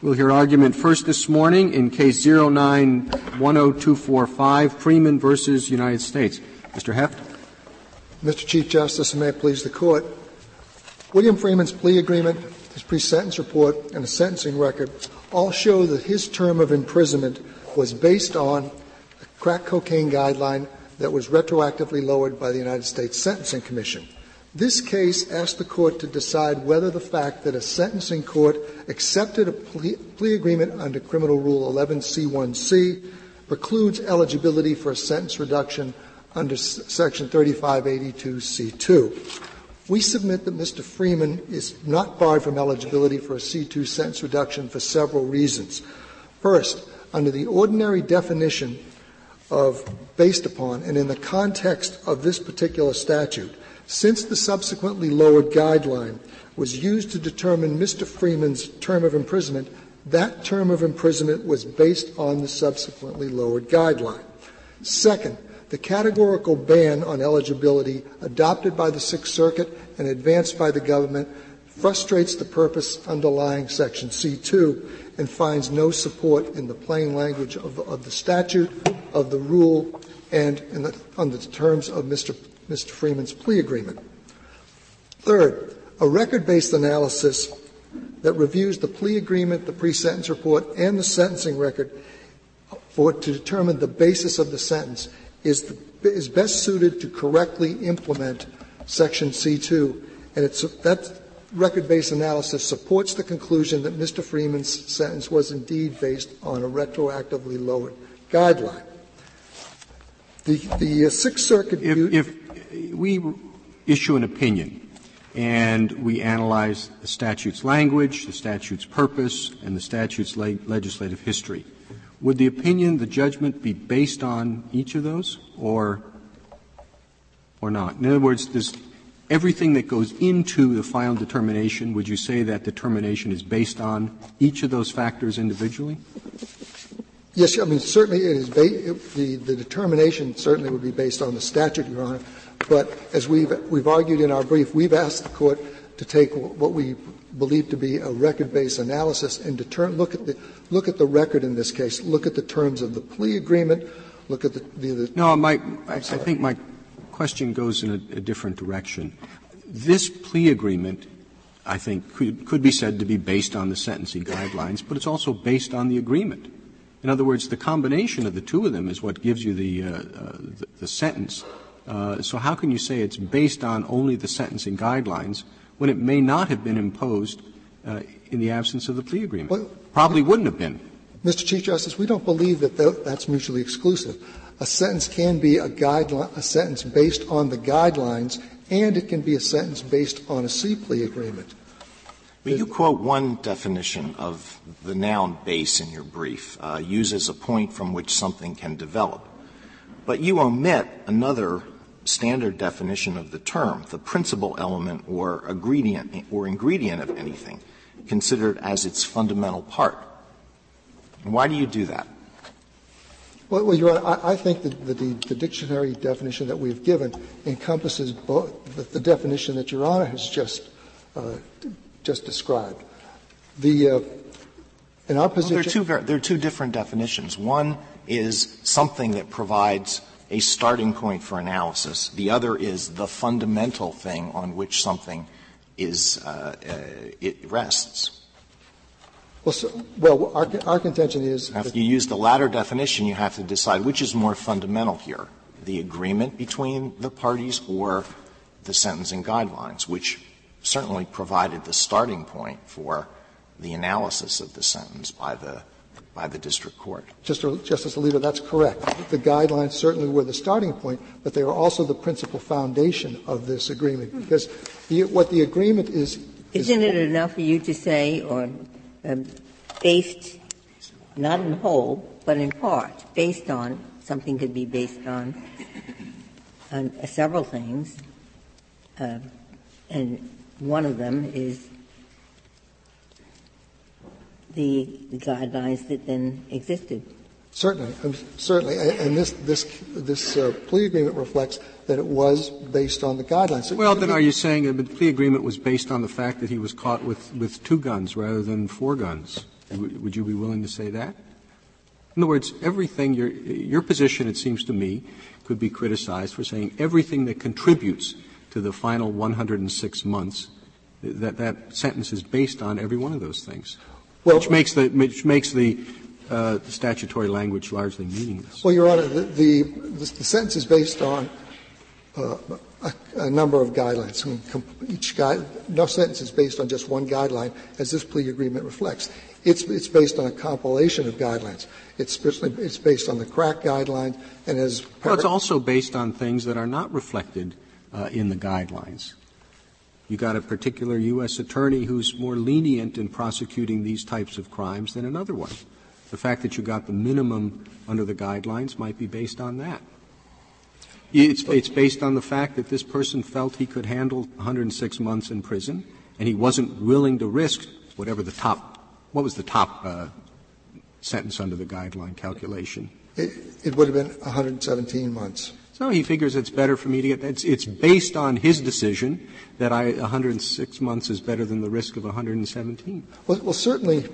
We'll hear argument first this morning in case 0910245, Freeman versus United States. Mr. Heft. Mr. Chief Justice, and may it please the Court. William Freeman's plea agreement, his pre-sentence report, and the sentencing record all show that his term of imprisonment was based on a crack cocaine guideline that was retroactively lowered by the United States Sentencing Commission. This case asked the court to decide whether the fact that a sentencing court accepted a plea, agreement under Criminal Rule 11C1C precludes eligibility for a sentence reduction under Section 3582C2. We submit that Mr. Freeman is not barred from eligibility for a C2 sentence reduction for several reasons. First, under the ordinary definition of based upon and in the context of this particular statute, since the subsequently lowered guideline was used to determine Mr. Freeman's term of imprisonment, that term of imprisonment was based on the subsequently lowered guideline. Second, the categorical ban on eligibility adopted by the Sixth Circuit and advanced by the government frustrates the purpose underlying Section C2 and finds no support in the plain language of, of the statute, of the rule, and the, on the terms of Mr. Mr. Freeman's plea agreement. Third, a record-based analysis that reviews the plea agreement, the pre-sentence report, and the sentencing record for to determine the basis of the sentence is, the, is best suited to correctly implement Section C2, and it's, that record-based analysis supports the conclusion that Mr. Freeman's sentence was indeed based on a retroactively lowered guideline. The, the uh, Sixth Circuit. If, if we issue an opinion and we analyze the statute's language, the statute's purpose, and the statute's le- legislative history, would the opinion, the judgment, be based on each of those, or or not? In other words, does everything that goes into the final determination, would you say that determination is based on each of those factors individually? Yes, I mean certainly it is ba- the the determination certainly would be based on the statute, Your Honor. But as we've we've argued in our brief, we've asked the court to take what we believe to be a record-based analysis and deter- look at the look at the record in this case, look at the terms of the plea agreement, look at the. the, the no, my, I, think my question goes in a, a different direction. This plea agreement I think, could, could, be said to be based on the sentencing guidelines, but it's also based on the agreement. In other words, the combination of the two of them is what gives you the, uh, uh, the, the, sentence. Uh, so how can you say it's based on only the sentencing guidelines when it may not have been imposed uh, in the absence of the plea agreement? Well, Probably wouldn't have been. Mr. Chief Justice, we don't believe that that's mutually exclusive. A sentence can be a guideline, a sentence based on the guidelines, and it can be a sentence based on a C plea agreement. But you quote one definition of the noun base in your brief, uh, use as a point from which something can develop. But you omit another standard definition of the term, the principal element or ingredient or ingredient of anything, considered as its fundamental part. Why do you do that? Well, well Your Honor, I, I think that the, the, the, dictionary definition that we've given encompasses both the, the definition that Your Honor has just uh, just described. The, uh, in our position. Well, there, are two there are two different definitions. One is something that provides a starting point for analysis. The other is the fundamental thing on which something is, uh, uh, it rests. Well, so, well our, our contention is. If you use the latter definition, you have to decide which is more fundamental here the agreement between the parties or the sentencing guidelines, which certainly provided the starting point for the analysis of the sentence by the by the district court. Justice, Justice Alito, that's correct. The guidelines certainly were the starting point, but they are also the principal foundation of this agreement. Because the, what the agreement is. Isn't it enough for you to say, or um, based, not in whole, but in part, based on, something could be based on, on uh, several things, uh, and one of them is the, the guidelines that then existed. Certainly, um, certainly, and this this this uh, plea agreement reflects that it was based on the guidelines. Well, then, are you saying that the plea agreement was based on the fact that he was caught with with two guns rather than four guns? Would you be willing to say that? In other words, everything your, your position, it seems to me, could be criticized for saying everything that contributes to the final 106 months, that that sentence is based on every one of those things, well, which makes the, which makes the, uh, statutory language largely meaningless. Well, Your Honor, the, the, the sentence is based on uh, a, a, number of guidelines. I mean, each guide, no sentence is based on just one guideline, as this plea agreement reflects. It's, it's based on a compilation of guidelines. It's, it's based on the crack guidelines, and as well, it's also based on things that are not reflected uh, in the guidelines. You got a particular U.S. attorney who's more lenient in prosecuting these types of crimes than another one. The fact that you got the minimum under the guidelines might be based on that. It's, it's based on the fact that this person felt he could handle 106 months in prison, and he wasn't willing to risk whatever the top, what was the top uh, sentence under the guideline calculation? It, it would have been 117 months. So he figures it's better for me to get. It's, it's based on his decision that I 106 months is better than the risk of 117. Well, well certainly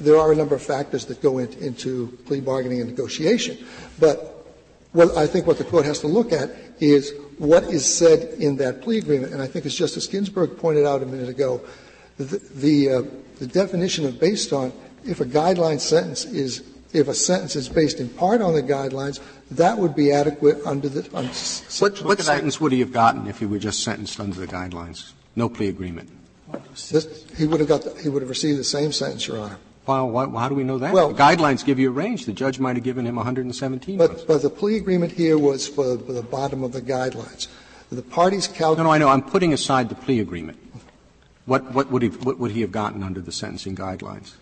there are a number of factors that go in, into plea bargaining and negotiation, but what I think what the court has to look at is what is said in that plea agreement. And I think, as Justice Ginsburg pointed out a minute ago, the, the, uh, the definition of based on, if a guideline sentence is, if a sentence is based in part on the guidelines, that would be adequate under the. Under what, what oh sentence would he have gotten if he were just sentenced under the guidelines? No plea agreement. He would have got. The, he would have received the same sentence, Your Honor. Well, why, how do we know that? Well, the guidelines give you a range. The judge might have given him 117 but, months. But the plea agreement here was for, for the bottom of the guidelines. The parties calculated. No, no, I know. I'm putting aside the plea agreement. What, what, would he, what would he have gotten under the sentencing guidelines?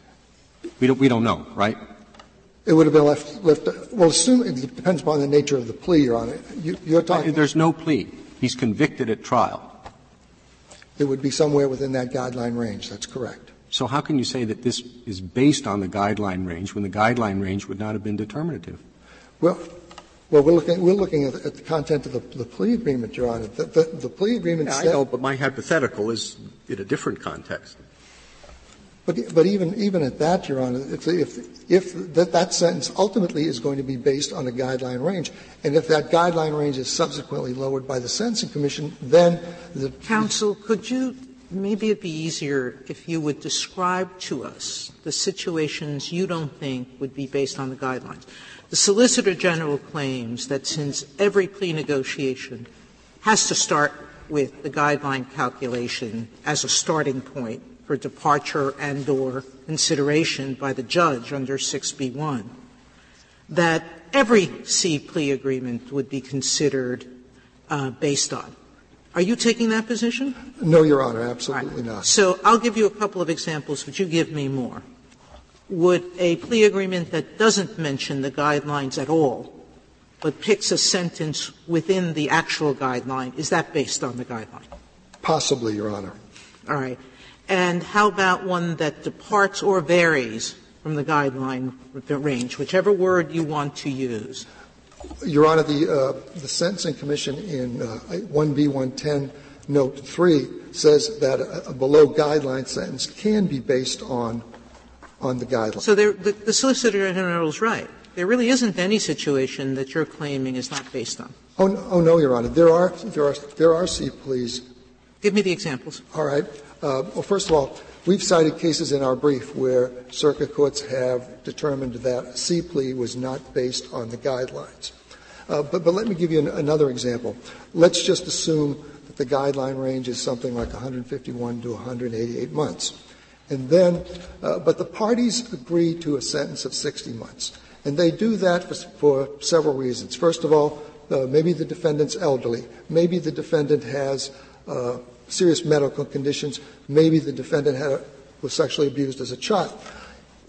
We don't, we don't know, right? It would have been left, left well, assume, it depends upon the nature of the plea, Your Honor. You, are talking. There's no plea. He's convicted at trial. It would be somewhere within that guideline range. That's correct. So how can you say that this is based on the guideline range when the guideline range would not have been determinative? Well, well, we're looking, we're looking at, at the content of the, the, plea agreement, Your Honor. The, the, the plea agreement yeah, I know, but my hypothetical is in a different context. But, even, at that, Your Honor, if, that, sentence ultimately is going to be based on a guideline range, and if that guideline range is subsequently lowered by the Sentencing Commission, then the counsel, could you maybe it'd be easier if you would describe to us the situations you don't think would be based on the guidelines. The Solicitor General claims that since every plea negotiation has to start with the guideline calculation as a starting point for departure and or consideration by the judge under 6b1, that every C plea agreement would be considered uh, based on. Are you taking that position? No, Your Honor, absolutely right. not. So I'll give you a couple of examples. Would you give me more? Would a plea agreement that doesn't mention the guidelines at all, but picks a sentence within the actual guideline, is that based on the guideline? Possibly, Your Honor. All right. And how about one that departs or varies from the guideline range, whichever word you want to use? Your Honor, the, uh, the Sentencing Commission in uh, 1B110 Note 3 says that a, a, below guideline sentence can be based on, on the guideline. So the, the Solicitor General is right. There really isn't any situation that you're claiming is not based on. Oh, no, oh, no Your Honor. There are, there are, there are C pleas. Give me the examples. All right. Uh, well, first of all, We've cited cases in our brief where circuit courts have determined that a C plea was not based on the guidelines. Uh, but, let me give you another example. Let's just assume that the guideline range is something like 151 to 188 months. And then, uh, but the parties agree to a sentence of 60 months. And they do that for, several reasons. First of all, maybe the defendant's elderly. Maybe the defendant has serious medical conditions. Maybe the defendant had, was sexually abused as a child.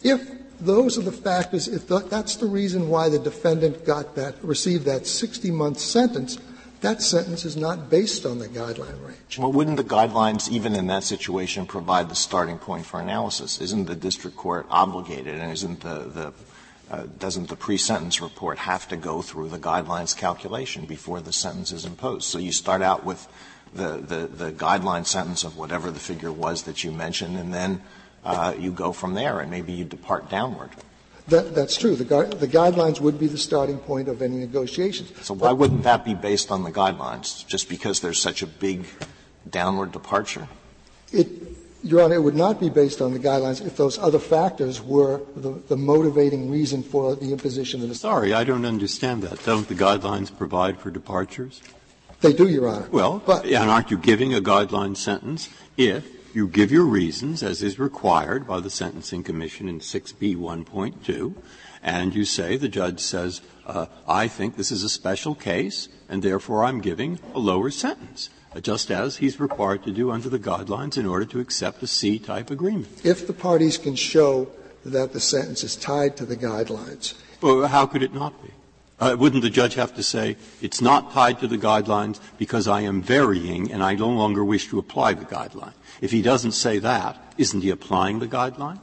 If those are the factors, if that's the reason why the defendant got that, received that 60 month sentence, that sentence is not based on the guideline range. Well, wouldn't the guidelines, even in that situation, provide the starting point for analysis? Isn't the district court obligated, and isn't the, the uh, doesn't the pre-sentence report have to go through the guidelines calculation before the sentence is imposed? So you start out with the, the, the guideline sentence of whatever the figure was that you mentioned, and then uh, you go from there and maybe you depart downward. That, that's true. The, gu- the guidelines would be the starting point of any negotiations. So why wouldn't that be based on the guidelines, just because there's such a big downward departure? It, Your Honor, it would not be based on the guidelines if those other factors were the, the motivating reason for the imposition of the Sorry, I don't understand that. Don't the guidelines provide for departures? They do, Your Honor. Well, but and aren't you giving a guideline sentence if you give your reasons, as is required by the Sentencing Commission in 6b 1.2, and you say, the judge says, uh, I think this is a special case, and therefore I'm giving a lower sentence, uh, just as he's required to do under the guidelines in order to accept a C-type agreement. if the parties can show that the sentence is tied to the guidelines, Well, how could it not be? Uh, wouldn't the judge have to say, it's not tied to the guidelines because I am varying and I no longer wish to apply the guideline? If he doesn't say that, isn't he applying the guideline?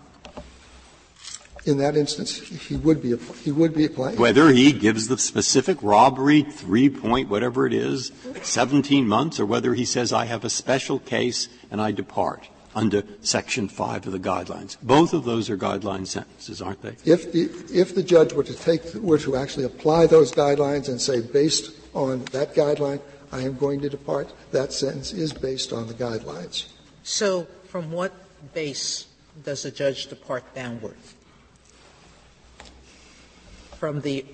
in that instance, he would be, app- he would be applying. Whether he gives the specific robbery, three point, whatever it is, 17 months, or whether he says, I have a special case and I depart under Section 5 of the guidelines. Both of those are guideline sentences, aren't they? If the, if the judge were to take, were to actually apply those guidelines and say, based on that guideline, I am going to depart, that sentence is based on the guidelines. So from what base does a judge depart downward? From the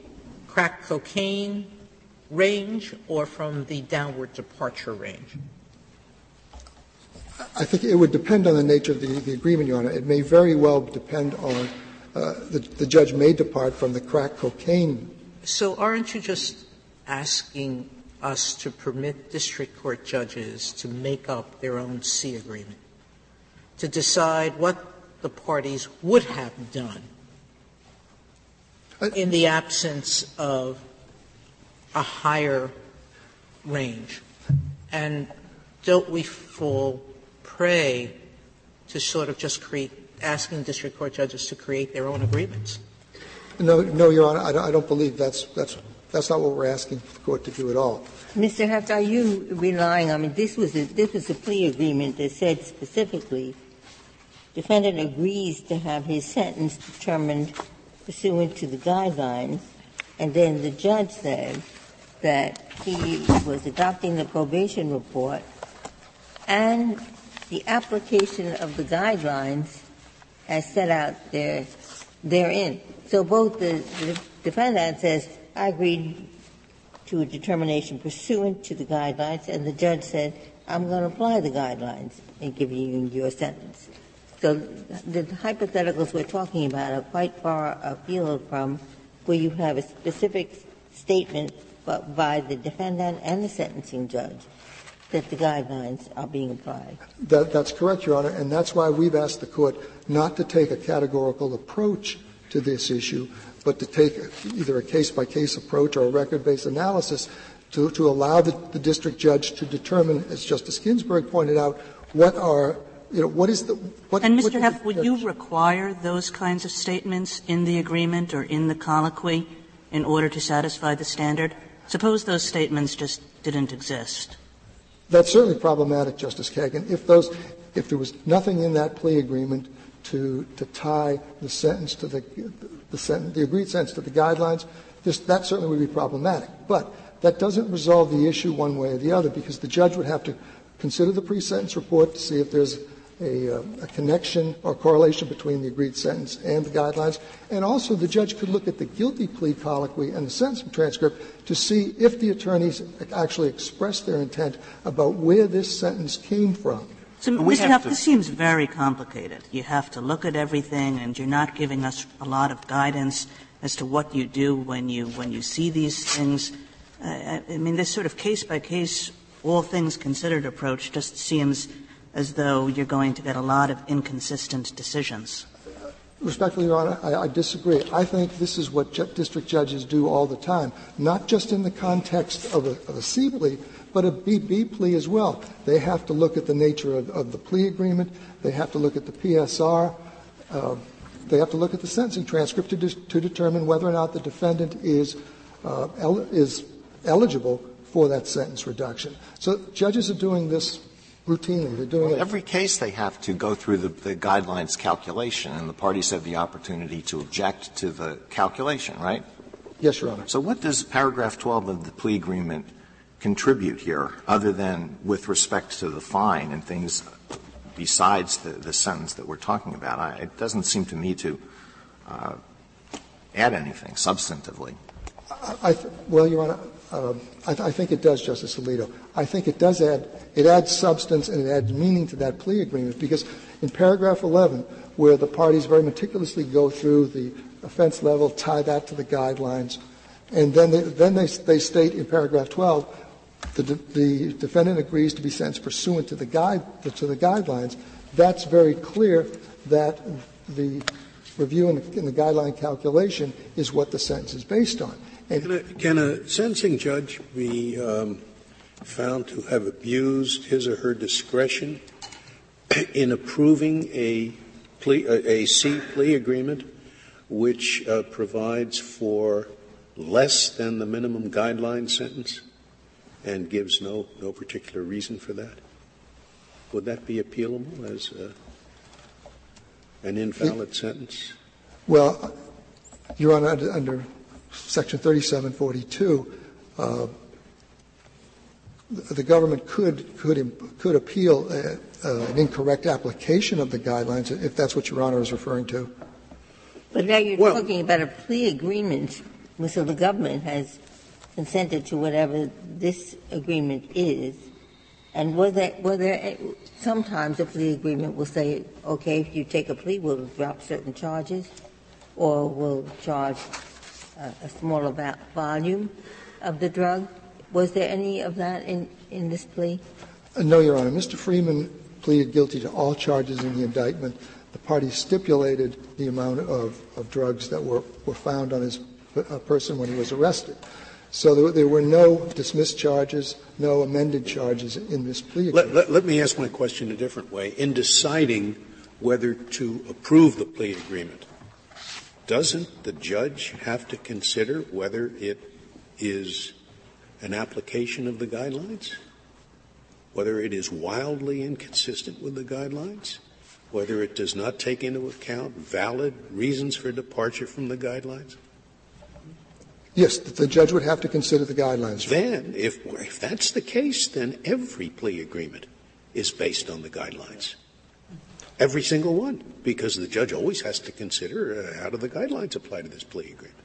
crack cocaine range or from the downward departure range? I think it would depend on the nature of the, the agreement, Your Honor. It may very well depend on, uh, the, the judge may depart from the crack cocaine. So aren't you just asking us to permit district court judges to make up their own C agreement? To decide what the parties would have done in the absence of a higher range? And don't we fall prey to sort of just create, asking district court judges to create their own agreements? No, no, Your Honor, I don't, I don't believe that's, that's, that's not what we're asking the court to do at all. Mr. Heft, are you relying, I mean, this was a, this was a plea agreement that said specifically, defendant agrees to have his sentence determined pursuant to the guidelines, and then the judge said that he was adopting the probation report and the application of the guidelines as set out there, therein. So both the, the defendant says, I agreed to a determination pursuant to the guidelines, and the judge said, I'm going to apply the guidelines in giving you your sentence. So the hypotheticals we're talking about are quite far afield from where you have a specific statement by the defendant and the sentencing judge that the guidelines are being applied. That, that's correct, Your Honor, and that's why we've asked the court not to take a categorical approach to this issue, but to take either a case-by-case approach or a record-based analysis to, to allow the, the district judge to determine, as Justice Ginsburg pointed out, what are, you know, what is the, what And, Mr. Heft, would you require those kinds of statements in the agreement or in the colloquy in order to satisfy the standard? Suppose those statements just didn't exist. That's certainly problematic, Justice Kagan. If those, if there was nothing in that plea agreement to, to tie the sentence to the, the agreed sentence to the guidelines, this, that certainly would be problematic. But that doesn't resolve the issue one way or the other, because the judge would have to consider the pre-sentence report to see if there's a, uh, a connection or correlation between the agreed sentence and the guidelines. And also, the judge could look at the guilty plea colloquy and the sentencing transcript to see if the attorneys actually expressed their intent about where this sentence came from. So, we Mr. have Heft, to- this seems very complicated. You have to look at everything, and you're not giving us a lot of guidance as to what you do when you when you see these things. Uh, I I mean, this sort of case by case, all things considered approach just seems as though you're going to get a lot of inconsistent decisions. Respectfully, Your Honor, I, disagree. I think this is what district judges do all the time, not just in the context of a, a C plea, but a BB plea as well. They have to look at the nature of, the plea agreement. They have to look at the PSR. Uh, they have to look at the sentencing transcript to, determine whether or not the defendant is, uh, is eligible for that sentence reduction. So judges are doing this routinely. They're doing Well, it. every case they have to go through the, the guidelines calculation, and the parties have the opportunity to object to the calculation, right? Yes, Your Honor. So what does paragraph 12 of the plea agreement contribute here, other than with respect to the fine and things besides the, the sentence that we're talking about? I, it doesn't seem to me to uh, add anything substantively. I, th- well, Your Honor, um, I, th- I think it does, Justice Alito. I think it does add, it adds substance and it adds meaning to that plea agreement because in paragraph 11, where the parties very meticulously go through the offense level, tie that to the guidelines, and then they, then they, they state in paragraph 12, the, de- the defendant agrees to be sentenced pursuant to the guide, to the guidelines. That's very clear that the review in the, in the guideline calculation is what the sentence is based on. Can a, can a sentencing judge be um, found to have abused his or her discretion in approving a plea, a, a C plea agreement which uh, provides for less than the minimum guideline sentence and gives no, no particular reason for that? Would that be appealable as a, an invalid sentence? Well, Your Honor, under Section 3742, uh, the, the government could could could appeal uh, uh, an incorrect application of the guidelines, if that's what Your Honor is referring to. But now you're Well- talking about a plea agreement, so the government has consented to whatever this agreement is. And was there, were there, sometimes a plea agreement will say, okay, if you take a plea, we'll drop certain charges, or we'll charge a, a smaller va- volume of the drug. Was there any of that in, in this plea? Uh, no, Your Honor. Mr. Freeman pleaded guilty to all charges in the indictment. The parties stipulated the amount of, of drugs that were, were found on his uh, person when he was arrested. So there, there were no dismissed charges, no amended charges in this plea. Let, let, let me ask my question a different way. In deciding whether to approve the plea agreement, doesn't the judge have to consider whether it is an application of the guidelines? Whether it is wildly inconsistent with the guidelines? Whether it does not take into account valid reasons for departure from the guidelines? Yes, the judge would have to consider the guidelines. Then, if, if that's the case, then every plea agreement is based on the guidelines. Every single one, because the judge always has to consider uh, how do the guidelines apply to this plea agreement.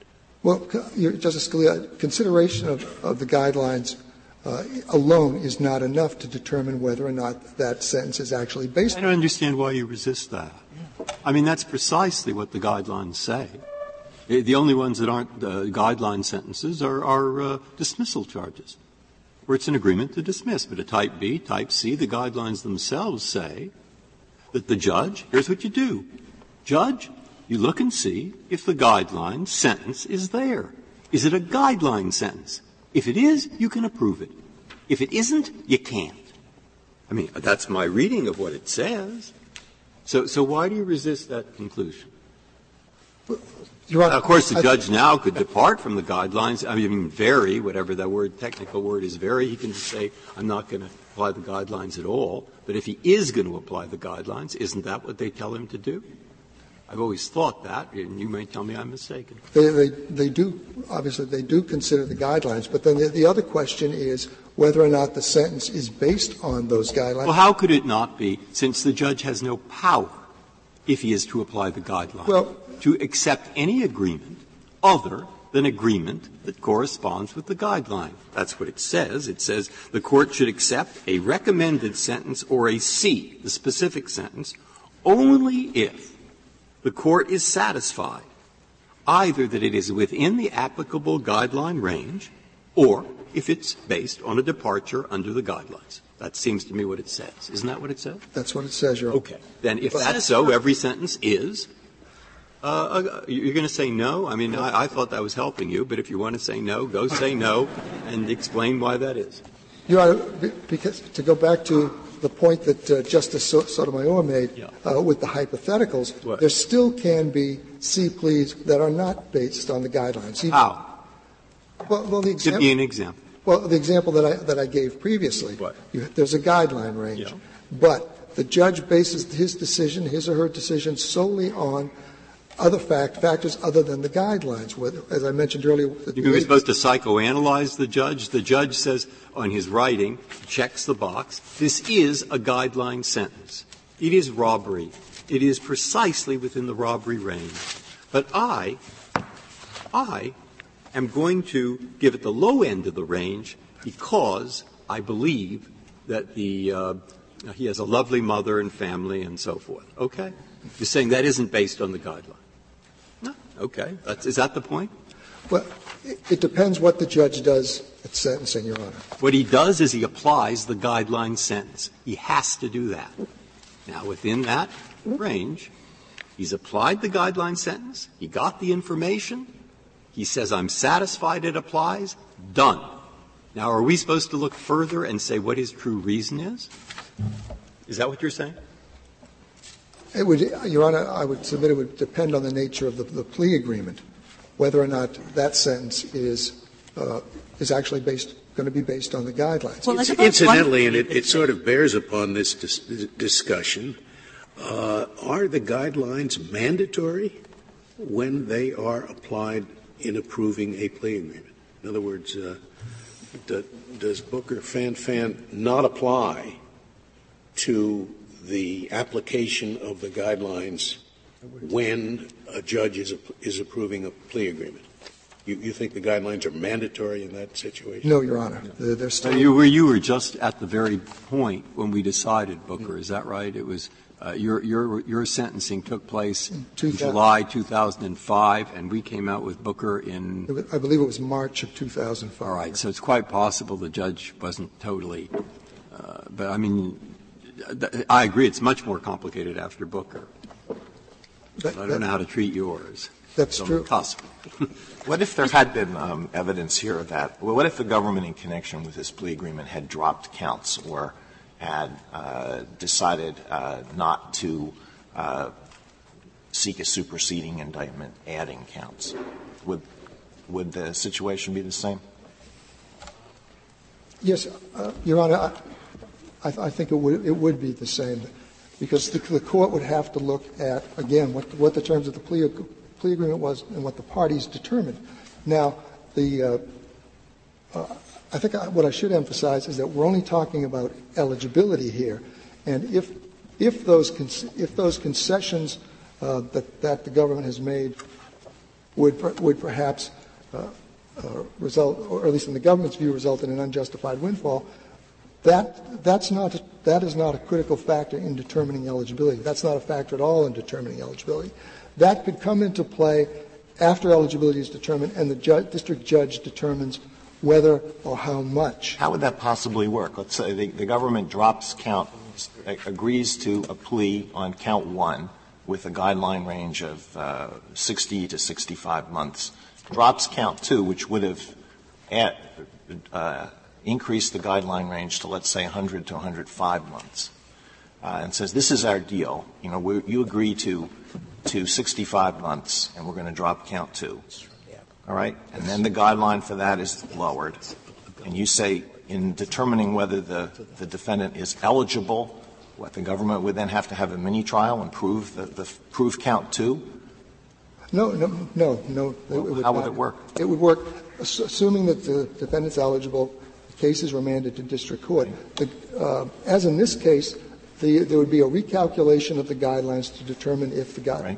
Well, Your- Justice Scalia, consideration of, of the guidelines uh, alone is not enough to determine whether or not that sentence is actually based I don't understand why you resist that. I mean, that's precisely what the guidelines say. The the only ones that aren't uh, guideline sentences are, are uh, dismissal charges, where it's an agreement to dismiss. But a type B, type C, the guidelines themselves say that the judge, here's what you do. Judge, you look and see if the guideline sentence is there. Is it a guideline sentence? If it is, you can approve it. If it isn't, you can't. I mean, that's my reading of what it says. So, so why do you resist that conclusion? Your Honor, Of course, the judge now could depart from the guidelines, I mean, vary, whatever that word, technical word is vary. He can say, I'm not going to apply the guidelines at all. But if he is going to apply the guidelines, isn't that what they tell him to do? I've always thought that, and you may tell me I'm mistaken. They, do, obviously, they do consider the guidelines, but then the, the other question is whether or not the sentence is based on those guidelines. Well, how could it not be, since the judge has no power, if he is to apply the guidelines, Well- to accept any agreement other than agreement that corresponds with the guideline? That's what it says. It says the court should accept a recommended sentence or a C, the specific sentence, only if the court is satisfied either that it is within the applicable guideline range or if it's based on a departure under the guidelines. That seems to me what it says. Isn't that what it says? That's what it says, Your Honor. Okay. Then if that's so, every sentence is. Uh, uh, you're going to say no? I mean, I, I thought that was helping you, but if you want to say no, go say no and explain why that is. Your Honor, because, to go back to the point that uh, Justice Sotomayor made Yeah. uh, with the hypotheticals, What? there still can be C pleas that are not based on the guidelines. Even- How? Well, well, the Give me example, an example. well, the example that I, that I gave previously. What? You, there's a guideline range. Yeah. But the judge bases his decision, his or her decision, solely on other fact, factors other than the guidelines. Whether, as I mentioned earlier, you were supposed to psychoanalyze the judge. The judge says on his writing, checks the box. This is a guideline sentence. It is robbery. It is precisely within the robbery range. But I, I am going to give it the low end of the range because I believe that the uh, he has a lovely mother and family and so forth. Okay? You're saying that isn't based on the guideline. Okay. Is that the point? Well, it, it depends what the judge does at sentencing, Your Honor. What he does is he applies the guideline sentence. He has to do that. Now, within that range, he's applied the guideline sentence, he got the information, he says, I'm satisfied it applies, done. Now, are we supposed to look further and say what his true reason is? Is that what you're saying? It would, Your Honor, I would submit it would depend on the nature of the, the plea agreement, whether or not that sentence is uh, is actually based going to be based on the guidelines. Well, incidentally, and it, it, sort of bears upon this dis- discussion, uh, are the guidelines mandatory when they are applied in approving a plea agreement? In other words, uh, do, does Booker Fanfan not apply to the application of the guidelines when a judge is, is approving a plea agreement? You, you, think the guidelines are mandatory in that situation? No, Your Honor. They're, they're still. You were, you were just at the very point when we decided, Booker. Is that right? It was uh, your, your, your sentencing took place in July 2005, and we came out with Booker in. Was, I believe it was March of 2005. All right, so it's quite possible the judge wasn't totally. Uh, but I mean, I agree. It's much more complicated after Booker. That, I don't know how to treat yours. That's true. Possible. what if there had been um, evidence here that? Well, what if the government, in connection with this plea agreement, had dropped counts or had uh, decided uh, not to uh, seek a superseding indictment, adding counts? Would would the situation be the same? Yes, uh, Your Honor. I, I, think it would it would be the same because the, the court would have to look at again what what the terms of the plea plea agreement was and what the parties determined. Now, the uh, uh, I think I, what I should emphasize is that we're only talking about eligibility here, and if if those if those concessions uh, that that the government has made would would perhaps uh, uh, result, or at least in the government's view, result in an unjustified windfall. That that's not that is not a critical factor in determining eligibility. That's not a factor at all in determining eligibility. That could come into play after eligibility is determined and the ju- district judge determines whether or how much. How would that possibly work? Let's say the, the government drops count, agrees to a plea on count one with a guideline range of uh, 60 to 65 months, drops count two, which would have at, uh, increased the guideline range to, let's say, 100 to 105 months, uh, and says, this is our deal. You know, you agree to to 65 months, and we're going to drop count two. All right? And then the guideline for that is lowered. And you say, in determining whether the, the defendant is eligible, what, the government would then have to have a mini trial and prove the, the prove count two? No, no, no, no. Well, how would it work? It would work, assuming that the defendant's eligible, the case is remanded to district court. The, uh, as in this case, the, there would be a recalculation of the guidelines to determine if the gui- right.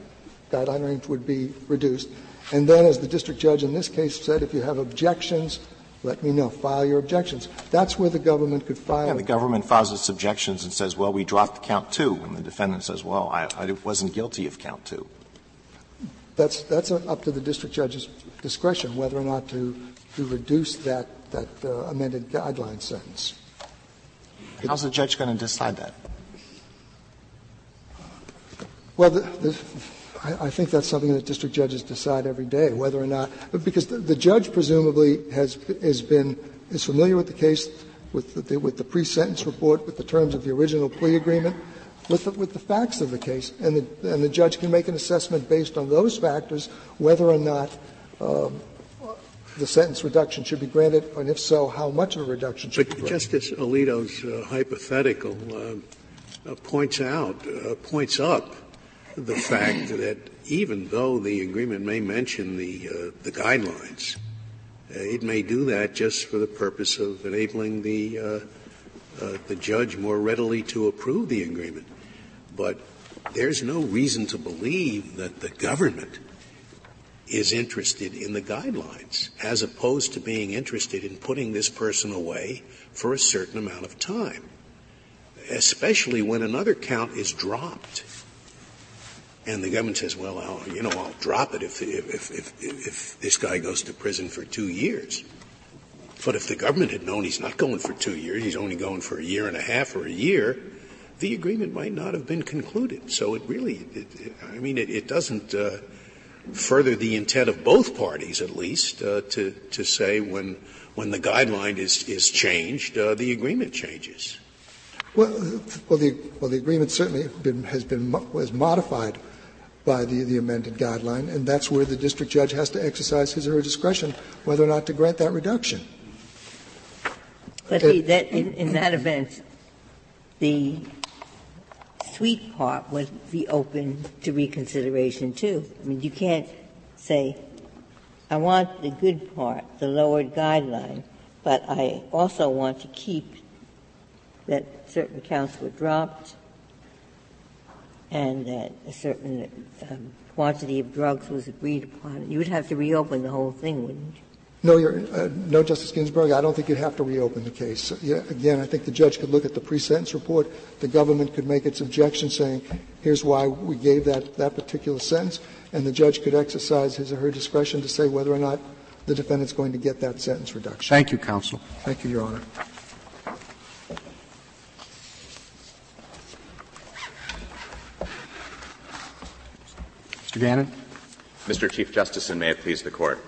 guideline range would be reduced. And then, as the district judge in this case said, if you have objections, let me know. File your objections. That's where the government could file. Yeah, the government files its objections and says, well, we dropped count two. And the defendant says, well, I, I wasn't guilty of count two. That's, that's up to the district judge's discretion whether or not to, to reduce that, that uh, amended guideline sentence. How's the judge going to decide that? Well, the, the, I, I, think that's something that district judges decide every day, whether or not, because the, the judge presumably has, has been, is familiar with the case, with the, with the pre-sentence report, with the terms of the original plea agreement, with the, with the facts of the case, and the, and the judge can make an assessment based on those factors whether or not um, the sentence reduction should be granted, and if so, how much of a reduction should but be granted. Justice Alito's uh, hypothetical uh, uh, points out, uh, points up the fact that even though the agreement may mention the, uh, the guidelines, it may do that just for the purpose of enabling the, the judge more readily to approve the agreement. But there's no reason to believe that the government is interested in the guidelines as opposed to being interested in putting this person away for a certain amount of time, especially when another count is dropped. And the government says, well, I'll, you know, I'll drop it if, if, if, if, this guy goes to prison for two years. But if the government had known he's not going for two years, he's only going for a year and a half or a year, the agreement might not have been concluded. So it really, it, I mean, it, it doesn't uh, further the intent of both parties, at least, uh, to to say when when the guideline is is changed, uh, the agreement changes. Well, well, the well the agreement certainly been, has been was modified by the, the amended guideline, and that's where the district judge has to exercise his or her discretion whether or not to grant that reduction. But the, that, in, in that event, the sweet part would be open to reconsideration too. I mean, you can't say, I want the good part, the lowered guideline, but I also want to keep that certain counts were dropped and that a certain um, quantity of drugs was agreed upon, you would have to reopen the whole thing, wouldn't you? No, uh, no, Justice Ginsburg. I don't think you'd have to reopen the case. Yeah, again, I think the judge could look at the pre-sentence report. The government could make its objection, saying, "Here's why we gave that that particular sentence," and the judge could exercise his or her discretion to say whether or not the defendant's going to get that sentence reduction. Thank you, counsel. Thank you, Your Honor. Mr. Gannon. Mr. Chief Justice, and may it please the Court.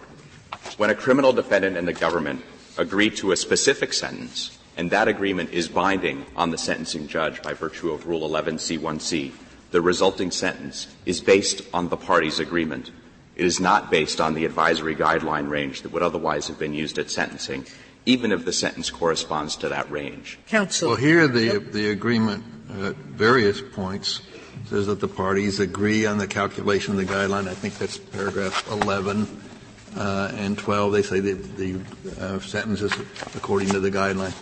When a criminal defendant and the government agree to a specific sentence, and that agreement is binding on the sentencing judge by virtue of Rule 11C1C, the resulting sentence is based on the parties' agreement. It is not based on the advisory guideline range that would otherwise have been used at sentencing, even if the sentence corresponds to that range. Counsel. Well, here the, the agreement at various points says that the parties agree on the calculation of the guideline. I think that's paragraph 11 uh, and 12. They say the, the uh, sentences according to the guideline.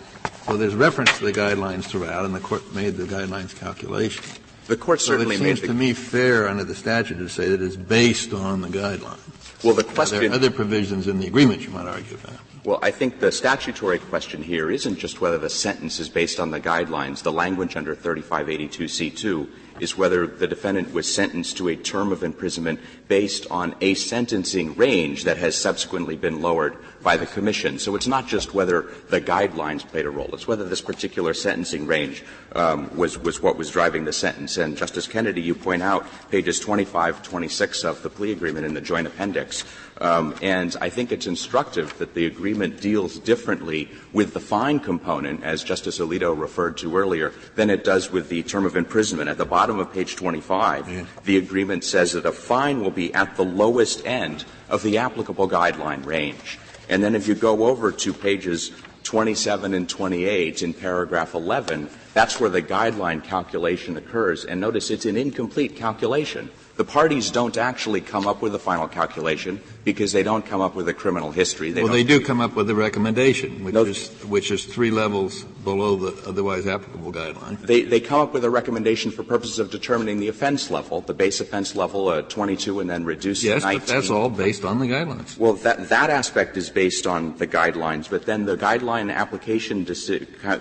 So there's reference to the guidelines throughout, and the court made the guidelines calculation. The court certainly so it seems to me fair under the statute to say that it's based on the guidelines. Well, the question. Now, there are other provisions in the agreement you might argue about. Well, I think the statutory question here isn't just whether the sentence is based on the guidelines. The language under 3582C2 is whether the defendant was sentenced to a term of imprisonment based on a sentencing range that has subsequently been lowered by the Commission. So it's not just whether the guidelines played a role, it's whether this particular sentencing range um, was, was what was driving the sentence. And Justice Kennedy, you point out pages 25, 26 of the plea agreement in the joint appendix. Um, and I think it's instructive that the agreement deals differently with the fine component, as Justice Alito referred to earlier, than it does with the term of imprisonment. At the bottom of page 25, yeah. the agreement says that a fine will be at the lowest end of the applicable guideline range. And then if you go over to pages 27 and 28 in paragraph 11, that's where the guideline calculation occurs. And notice it's an incomplete calculation. The parties don't actually come up with a final calculation because they don't come up with a criminal history. They well, they do come up with a recommendation, which, no, is, which is three levels below the otherwise applicable guideline. They, they come up with a recommendation for purposes of determining the offense level, the base offense level, uh, 22, and then reduce yes, to 19. Yes, but that's all based on the guidelines. Well, that, that aspect is based on the guidelines, but then the guideline application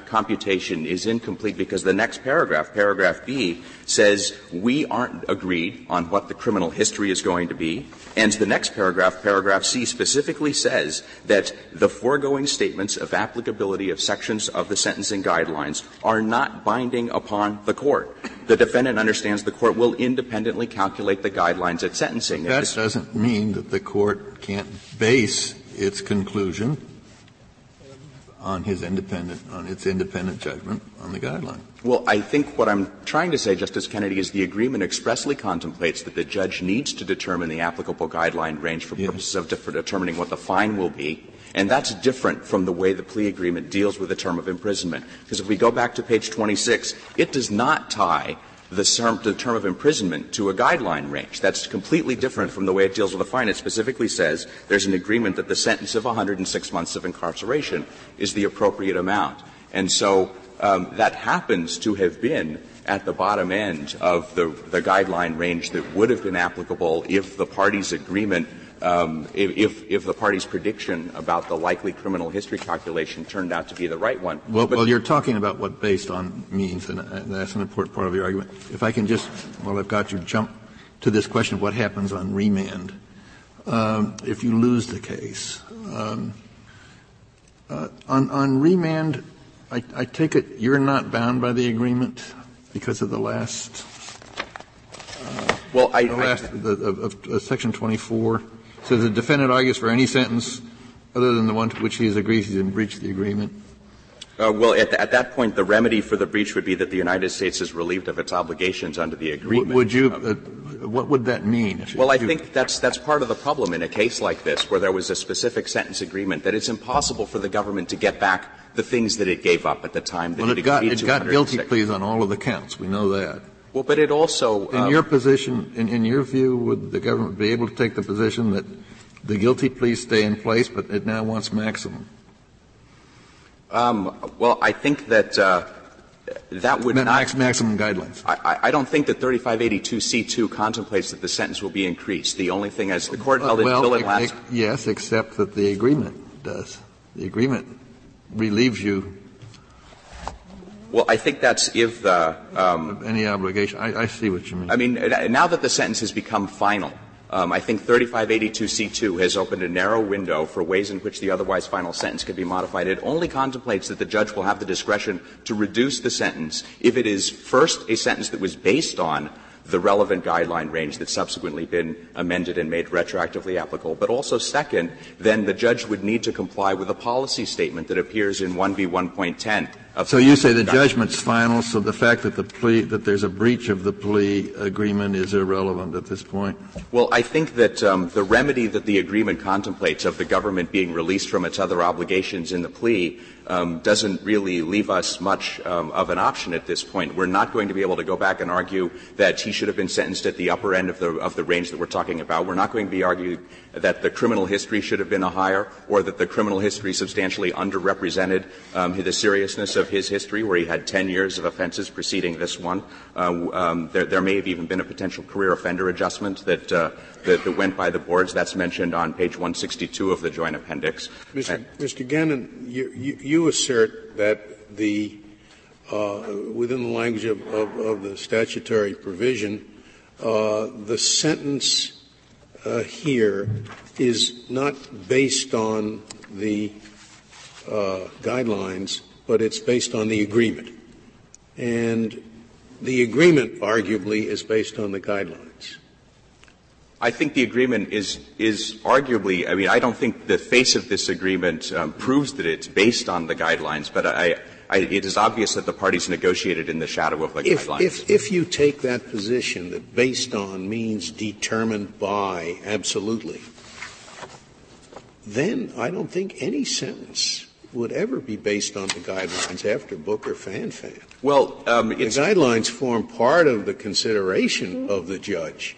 computation is incomplete because the next paragraph, paragraph B, says we aren't agreed on what the criminal history is going to be. And the next paragraph, paragraph C, specifically says that the foregoing statements of applicability of sections of the sentencing guidelines are not binding upon the court. The defendant understands the court will independently calculate the guidelines at sentencing. That doesn't mean that the court can't base its conclusion on his independent, on its independent judgment on the guideline. Well, I think what I'm trying to say, Justice Kennedy, is the agreement expressly contemplates that the judge needs to determine the applicable guideline range for purposes of de- determining what the fine will be. And that's different from the way the plea agreement deals with the term of imprisonment. Because if we go back to page 26, it does not tie the term, of imprisonment to a guideline range. That's completely different from the way it deals with a fine. It specifically says there's an agreement that the sentence of 106 months of incarceration is the appropriate amount. And so um, that happens to have been at the bottom end of the, the guideline range that would have been applicable if the parties' agreement um, if, if the party's prediction about the likely criminal history calculation turned out to be the right one. Well, well you're talking about what based on means, and that's an important part of your argument. If I can just, while I've got you, jump to this question of what happens on remand. Um, if you lose the case, um, uh, on, on remand, I, I take it you're not bound by the agreement because of the last. Uh, well, I, the last, I, the, of, of, of section 24 so the defendant argues for any sentence other than the one to which he has agreed he's in breach of the agreement. Uh, well, at, the, at, that point, the remedy for the breach would be that the United States is relieved of its obligations under the agreement. would you? Uh, what would that mean? well, I think that's that's part of the problem in a case like this, where there was a specific sentence agreement, that it's impossible for the government to get back the things that it gave up at the time that well, it, it got, it got guilty pleas on all of the counts. We know that. Well, but it also. In um, your position, in, in your view, would the government be able to take the position that the guilty pleas stay in place, but it now wants maximum. Um, well, I think that uh, that would Max, not maximum guidelines. I, I, don't think that 3582C2 contemplates that the sentence will be increased. The only thing, as the court held uh, well, in last, yes, except that the agreement does. The agreement relieves you. Well, I think that's if the um, any obligation. I, I see what you mean. I mean, now that the sentence has become final, um, I think 3582C2 has opened a narrow window for ways in which the otherwise final sentence could be modified. It only contemplates that the judge will have the discretion to reduce the sentence if it is first a sentence that was based on the relevant guideline range that's subsequently been amended and made retroactively applicable. But also, second, then the judge would need to comply with a policy statement that appears in 1B1.10. So you say the judgment's final, so the fact that the plea, that there's a breach of the plea agreement is irrelevant at this point? Well, I think that um, the remedy that the agreement contemplates of the government being released from its other obligations in the plea um, doesn't really leave us much um, of an option at this point. We're not going to be able to go back and argue that he should have been sentenced at the upper end of the, of the range that we're talking about. We're not going to be arguing that the criminal history should have been a higher or that the criminal history substantially underrepresented um, the seriousness of his history, where he had 10 years of offenses preceding this one. Uh, um, there, there, may have even been a potential career offender adjustment that, uh, that, that, went by the boards. That's mentioned on page 162 of the joint appendix. Mr. Mr. Gannon, you, you, you assert that the uh, within the language of, of, of the statutory provision, uh, the sentence uh, here is not based on the uh, guidelines, but it's based on the agreement. And the agreement, arguably, is based on the guidelines. I think the agreement is is arguably. I mean, I don't think the face of this agreement um, proves that it's based on the guidelines, but I, I, it is obvious that the parties negotiated in the shadow of the if, guidelines. If, if you take that position that based on means determined by absolutely, then I don't think any sentence would ever be based on the guidelines after Booker Fanfan. Well, um, the guidelines form part of the consideration of the judge,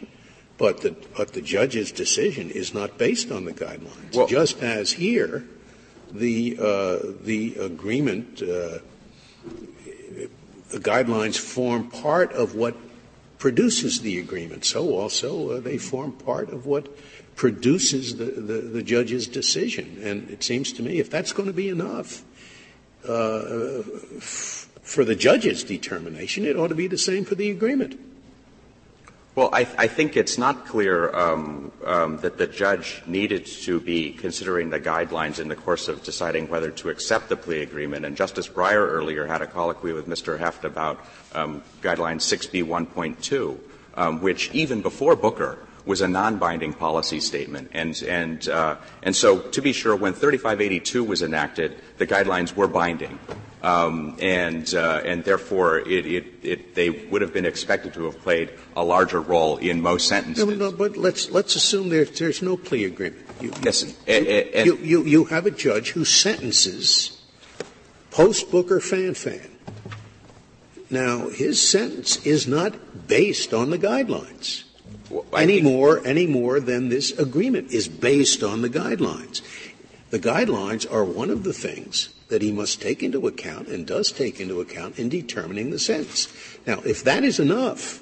but the, but the judge's decision is not based on the guidelines. Well, just as here, the, uh, the agreement, uh, the guidelines form part of what produces the agreement. So also uh, they form part of what produces the, the, the, judge's decision. And it seems to me if that's going to be enough uh, f- for the judge's determination, it ought to be the same for the agreement. Well, I, think it's not clear um, um, that the judge needed to be considering the guidelines in the course of deciding whether to accept the plea agreement. And Justice Breyer earlier had a colloquy with Mr. Heft about um, guideline 6B 1.2, um, which even before Booker was a non-binding policy statement. And, uh, and so, to be sure, when 3582 was enacted, the guidelines were binding. Um, and, uh, and therefore, it, it, it, they would have been expected to have played a larger role in most sentences. No, no, but let's, let's assume there's, there's no plea agreement. You, Yes, and- and- you, you, you have a judge who sentences post Booker Fanfan. Now, his sentence is not based on the guidelines Well, any think- more, any more than this agreement is based on the guidelines. The guidelines are one of the things that he must take into account and does take into account in determining the sentence. Now, if that is enough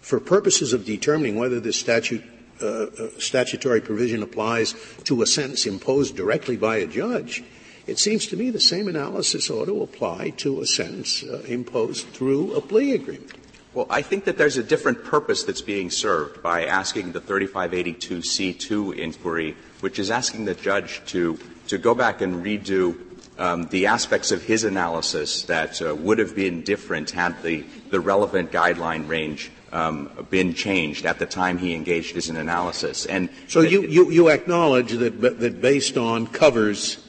for purposes of determining whether this statute, uh, uh, statutory provision applies to a sentence imposed directly by a judge, it seems to me the same analysis ought to apply to a sentence uh, imposed through a plea agreement. Well, I think that there's a different purpose that's being served by asking the 3582C2 inquiry, which is asking the judge to, to go back and redo um, the aspects of his analysis that uh, would have been different had the, the relevant guideline range um, been changed at the time he engaged as an analysis. And So you, you, you acknowledge that, that based on covers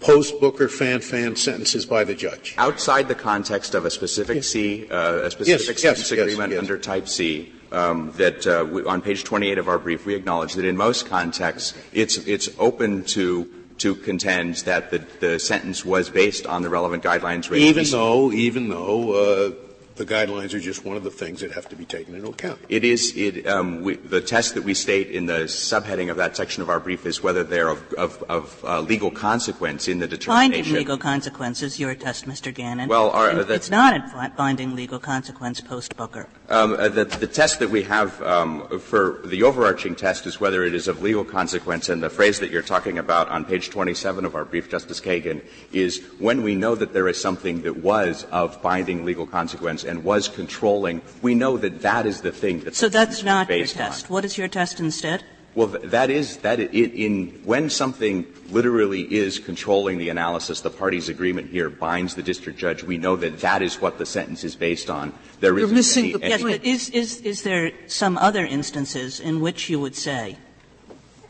post Booker Fanfan sentences by the judge? outside the context of a specific C, uh, a specific Yes, sentence yes, yes, agreement yes. under Type C, um, that uh, we, on page 28 of our brief, we acknowledge that in most contexts, it's it's open to to contend that the, sentence was based on the relevant guidelines. range. Even though, even though uh, the guidelines are just one of the things that have to be taken into account. It is, it, um, we, the test that we state in the subheading of that section of our brief is whether they're of, of, of uh, legal consequence in the determination. Binding legal consequences, your test, Mr. Gannon. Well, our- And that's- it's not a binding legal consequence post-Booker. Um, uh, the, the test that we have um, for the overarching test is whether it is of legal consequence, and the phrase that you're talking about on page 27 of our brief, Justice Kagan, is when we know that there is something that was of binding legal consequence and was controlling, we know that that is the thing that's So that's not your based on. test. What is your test instead? Well, that is that it, in when something literally is controlling the analysis, the parties' agreement here binds the district judge. We know that that is what the sentence is based on. There You're missing any- the any- Yes, but is, is, is there some other instances in which you would say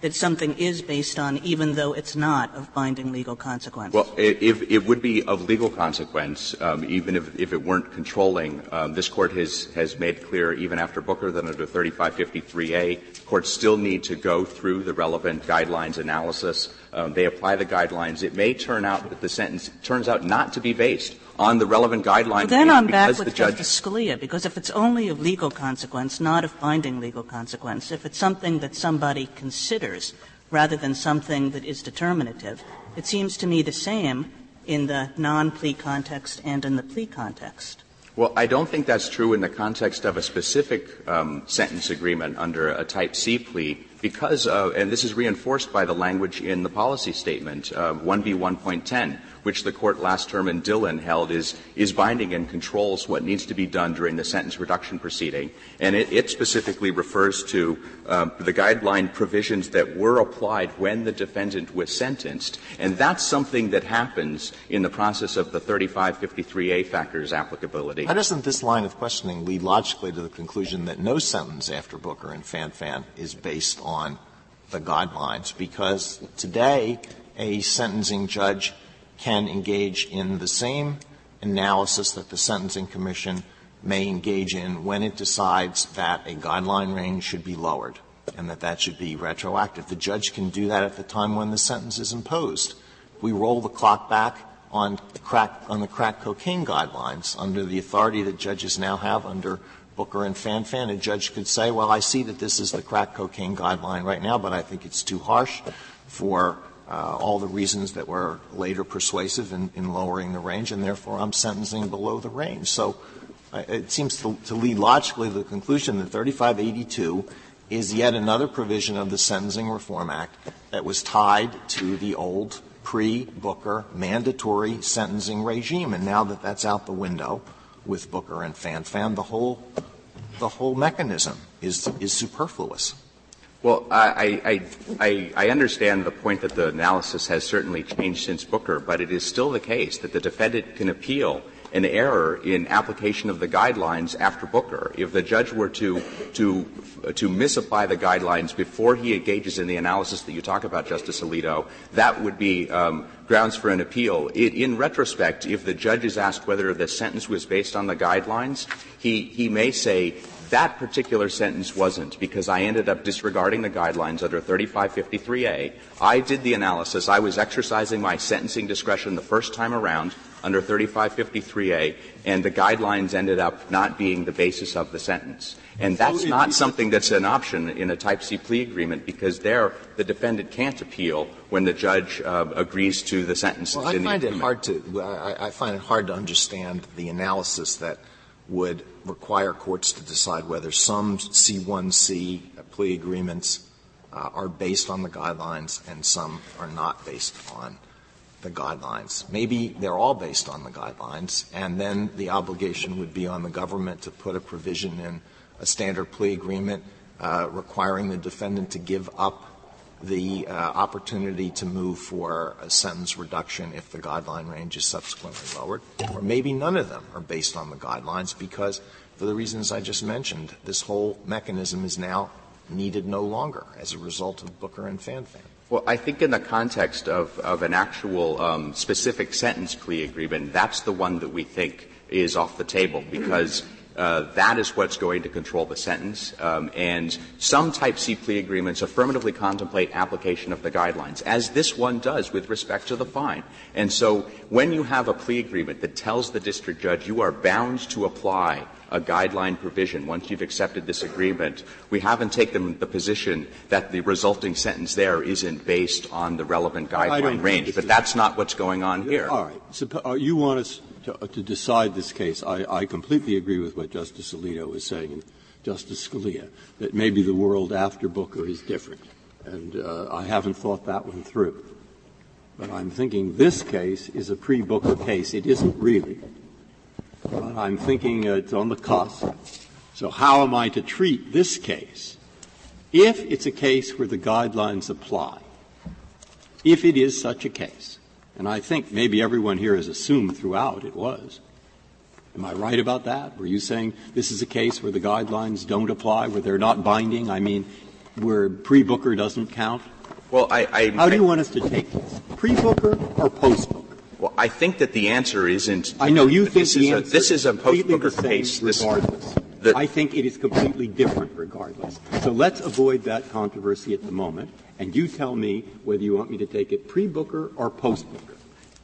that something is based on even though it's not of binding legal consequence? Well, if it would be of legal consequence, um, even if, if it weren't controlling, um, this court has, has made clear, even after Booker, that under 3553A, courts still need to go through the relevant guidelines analysis. Um, they apply the guidelines. It may turn out that the sentence turns out not to be based on the relevant guidelines Well, then I'm back because with the judge Justice Scalia, because if it's only of legal consequence, not of binding legal consequence, if it's something that somebody considers rather than something that is determinative, it seems to me the same in the non-plea context and in the plea context. Well, I don't think that's true in the context of a specific um, sentence agreement under a Type C plea because, uh, and this is reinforced by the language in the policy statement, uh, 1B1.10, which the court last term in Dillon held is, is binding and controls what needs to be done during the sentence reduction proceeding. And it, it specifically refers to um, the guideline provisions that were applied when the defendant was sentenced. And that's something that happens in the process of the 3553A factors applicability. Why doesn't this line of questioning lead logically to the conclusion that no sentence after Booker and Fanfan is based on the guidelines? Because today, a sentencing judge can engage in the same analysis that the Sentencing Commission may engage in when it decides that a guideline range should be lowered and that that should be retroactive. The judge can do that at the time when the sentence is imposed. We roll the clock back on crack, on the crack cocaine guidelines under the authority that judges now have under Booker and Fanfan. A judge could say, well, I see that this is the crack cocaine guideline right now, but I think it's too harsh for uh, all the reasons that were later persuasive in, in lowering the range, and therefore I'm sentencing below the range. So uh, it seems to, to lead logically to the conclusion that 3582 is yet another provision of the Sentencing Reform Act that was tied to the old pre-Booker mandatory sentencing regime. And now that that's out the window with Booker and Fanfan, the whole, the whole mechanism is, is superfluous. Well, I, I, I, understand the point that the analysis has certainly changed since Booker, but it is still the case that the defendant can appeal an error in application of the guidelines after Booker. If the judge were to, to, to misapply the guidelines before he engages in the analysis that you talk about, Justice Alito, that would be um, grounds for an appeal. It, in retrospect, if the judge is asked whether the sentence was based on the guidelines, he, he may say That particular sentence wasn't, because I ended up disregarding the guidelines under 3553A. I did the analysis. I was exercising my sentencing discretion the first time around under 3553A, and the guidelines ended up not being the basis of the sentence. And that's not something that's an option in a Type C plea agreement, because there the defendant can't appeal when the judge uh, agrees to the sentence well, I find it hard to I, I find it hard to understand the analysis that would require courts to decide whether some C1C plea agreements uh, are based on the guidelines and some are not based on the guidelines. Maybe they're all based on the guidelines, and then the obligation would be on the government to put a provision in a standard plea agreement uh, requiring the defendant to give up the uh, opportunity to move for a sentence reduction if the guideline range is subsequently lowered. Or maybe none of them are based on the guidelines because, for the reasons I just mentioned, this whole mechanism is now needed no longer as a result of Booker and Fanfan. Well, I think in the context of, of an actual um, specific sentence plea agreement, that's the one that we think is off the table because that is what's going to control the sentence. Um, and some Type C plea agreements affirmatively contemplate application of the guidelines, as this one does with respect to the fine. And so when you have a plea agreement that tells the district judge you are bound to apply a guideline provision once you've accepted this agreement, we haven't taken the position that the resulting sentence there isn't based on the relevant guideline range. But that's not what's going on here. All right. Uh, you want us to, decide this case. I, I completely agree with what Justice Alito was saying and Justice Scalia, that maybe the world after Booker is different. And uh, I haven't thought that one through. But I'm thinking this case is a pre-Booker case. It isn't really. But I'm thinking it's on the cusp. So how am I to treat this case? If it's a case where the guidelines apply, if it is such a case, and I think maybe everyone here has assumed throughout it was. Am I right about that? Were you saying this is a case where the guidelines don't apply, where they're not binding? I mean, where pre-Booker doesn't count? Well, I, I how do you want us to take this? Pre-Booker or post-Booker? Well, I think that the answer isn't. I know you think this is a, this is a post-Booker case. Regardless, this, I think it is completely different. Regardless, so let's avoid that controversy at the moment, and you tell me whether you want me to take it pre-Booker or post-Booker.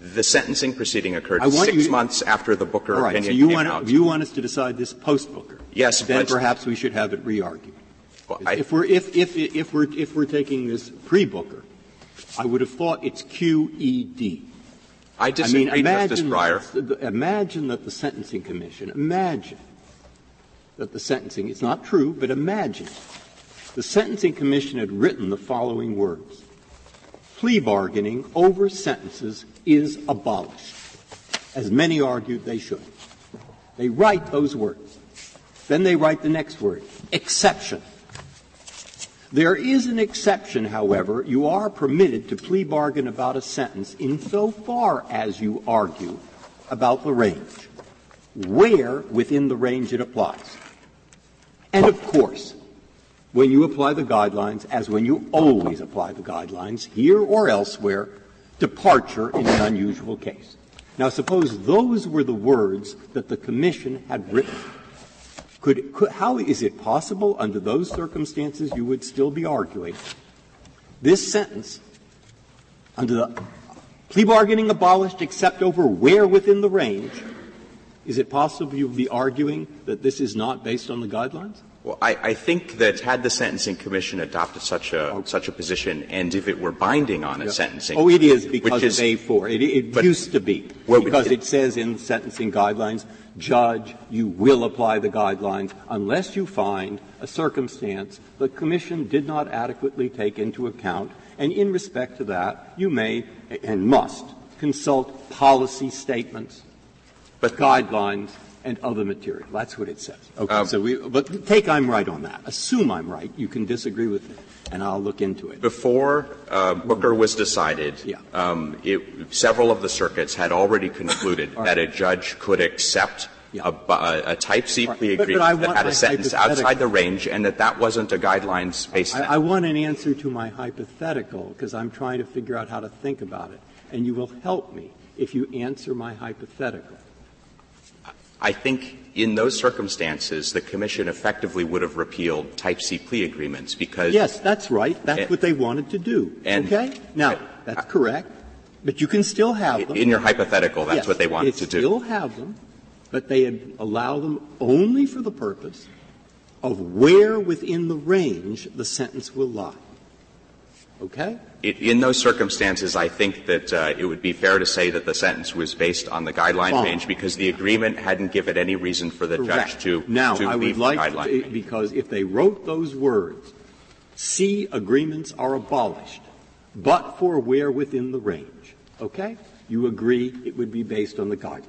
The sentencing proceeding occurred six months after the Booker all right, opinion so you came want, out. You want us to decide this post-Booker? Yes. Then perhaps we should have it re-argued. Well, if we're if, if if we're if we're taking this pre-Booker, I would have thought it's QED. I disagree, I mean, imagine Justice Breyer. imagine that the Sentencing Commission, imagine that the sentencing, it's not true, but imagine the Sentencing Commission had written the following words. Plea bargaining over sentences is abolished, as many argued they should. They write those words. Then they write the next word, exception. There is an exception, however. You are permitted to plea bargain about a sentence insofar as you argue about the range, where within the range it applies. And of course, when you apply the guidelines, as when you always apply the guidelines, here or elsewhere, departure in an unusual case. Now suppose those were the words that the Commission had written could, could, how is it possible under those circumstances you would still be arguing this sentence under the plea bargaining abolished except over where within the range? Is it possible you would be arguing that this is not based on the guidelines? Well, I, I, think that had the Sentencing Commission adopted such a okay. such a position, and if it were binding on a yeah. sentencing, oh, it is because is, of A four. It, it used to be well, because it, it says in sentencing guidelines, judge, you will apply the guidelines unless you find a circumstance the Commission did not adequately take into account, and in respect to that, you may and must consult policy statements, but guidelines, and other material. That's what it says. Okay. Um, so we, but take I'm right on that. Assume I'm right. You can disagree with me, and I'll look into it. Before uh, Booker was decided, yeah. um, it, several of the circuits had already concluded right. that a judge could accept yeah. a, a, Type C right. plea agreement but, but that had a sentence outside the range, and that that wasn't a guidelines-based. I, I want an answer to my hypothetical because I'm trying to figure out how to think about it, and you will help me if you answer my hypothetical. I think in those circumstances, the commission effectively would have repealed type C plea agreements because. Yes, that's right. That's eh, what they wanted to do. Okay? Now, that's correct. But you can still have them. In your hypothetical, that's yes, what they wanted to do. still have them, but they allow them only for the purpose of where within the range the sentence will lie. Okay? In those circumstances, I think that uh, it would be fair to say that the sentence was based on the guideline Fine. range because the agreement hadn't given any reason for the Correct. judge to, now, to I would like to, because if they wrote those words, C agreements are abolished, but for where within the range. Okay? You agree it would be based on the guidelines.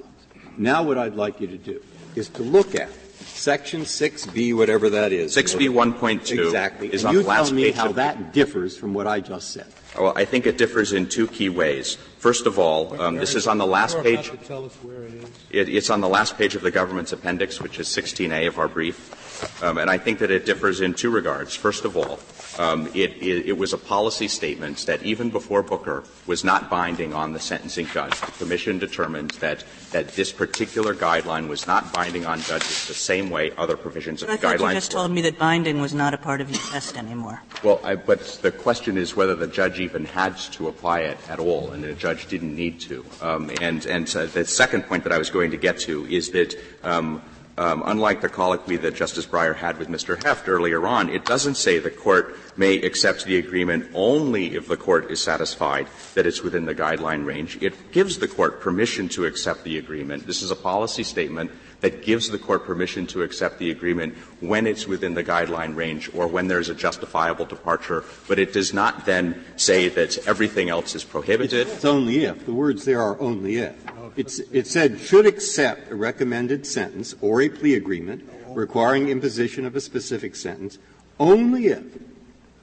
Now what I'd like you to do is to look at Section 6B, whatever that is. 6B 1.2 exactly. is and on you the last tell me how that differs from what I just said. Well, I think it differs in two key ways. First of all, um, this is on the last page. Tell us where it is. It, it's on the last page of the government's appendix, which is 16A of our brief. Um, and I think that it differs in two regards. First of all, um, it, it, it, was a policy statement that even before Booker was not binding on the sentencing judge. The Commission determined that, that this particular guideline was not binding on judges the same way other provisions of but the I guidelines you just were. told me that binding was not a part of your test anymore. Well, I, but the question is whether the judge even had to apply it at all, and the judge didn't need to. Um, and and uh, the second point that I was going to get to is that um, um, unlike the colloquy that Justice Breyer had with Mr. Heft earlier on, it doesn't say the court may accept the agreement only if the court is satisfied that it's within the guideline range. It gives the court permission to accept the agreement. This is a policy statement that gives the court permission to accept the agreement when it's within the guideline range or when there's a justifiable departure, but it does not then say that everything else is prohibited. It's only if. The words there are only if. It's, it said should accept a recommended sentence or a plea agreement requiring imposition of a specific sentence only if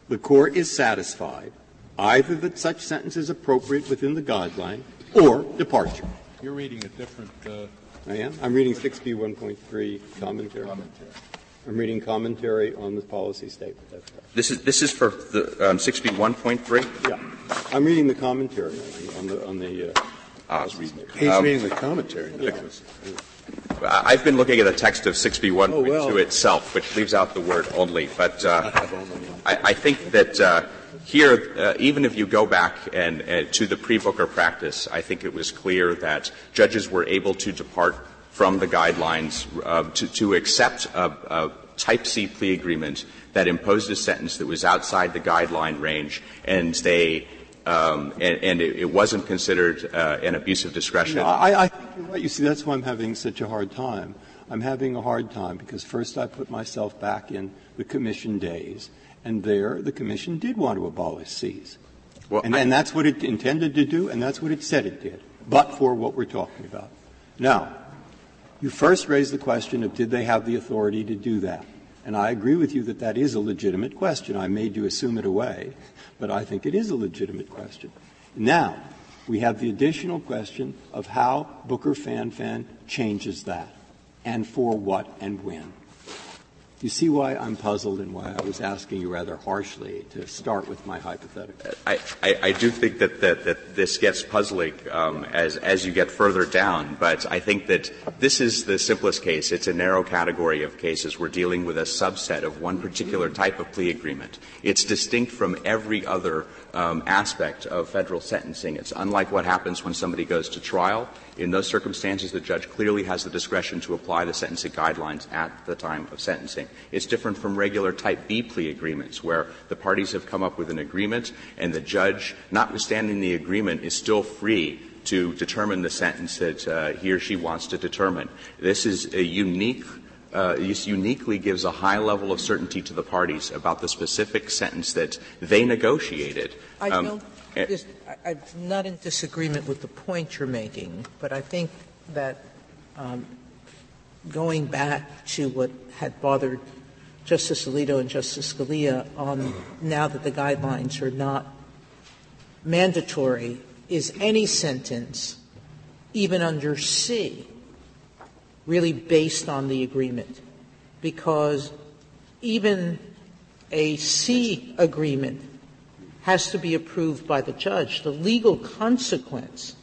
the court is satisfied either that such sentence is appropriate within the guideline or departure. You're reading a different. Uh, I am. I'm reading 6B 1.3 commentary. commentary. I'm reading commentary on the policy statement. This is this is for the um, 6B 1.3. Yeah, I'm reading the commentary on the uh, He's um, reading the commentary. I've been looking at the text of 6B 1.2 oh, well. itself, which leaves out the word only. But uh, I, I, think that uh, here, uh, even if you go back and, to the pre-Booker practice, I think it was clear that judges were able to depart from the guidelines to, to, accept a, a Type C plea agreement that imposed a sentence that was outside the guideline range, and they um, and, and it, it, wasn't considered uh, an abuse of discretion. No, I, I think you're right. You see, that's why I'm having such a hard time. I'm having a hard time because first I put myself back in the commission days, and there the commission did want to abolish C's. Well, and, and that's what it intended to do, and that's what it said it did, but for what we're talking about. Now, you first raised the question of did they have the authority to do that? And I agree with you that that is a legitimate question. I made you assume it away, but I think it is a legitimate question. Now, we have the additional question of how Booker Fanfan changes that, and for what and when. You see why I'm puzzled and why I was asking you rather harshly to start with my hypothetical. I, I, I do think that, that, that, this gets puzzling um, as, as you get further down, but I think that this is the simplest case. It's a narrow category of cases. We're dealing with a subset of one particular type of plea agreement. It's distinct from every other um, aspect of federal sentencing. It's unlike what happens when somebody goes to trial. In those circumstances, the judge clearly has the discretion to apply the sentencing guidelines at the time of sentencing. It's different from regular type B plea agreements where the parties have come up with an agreement and the judge, notwithstanding the agreement, is still free to determine the sentence that uh, he or she wants to determine. This is a unique uh, uniquely gives a high level of certainty to the parties about the specific sentence that they negotiated. I um, don't. Eh, I, am not in disagreement with the point you're making, but I think that um, going back to what had bothered Justice Alito and Justice Scalia on now that the guidelines are not mandatory is any sentence, even under C, really based on the agreement because even a C agreement has to be approved by the judge. The legal consequence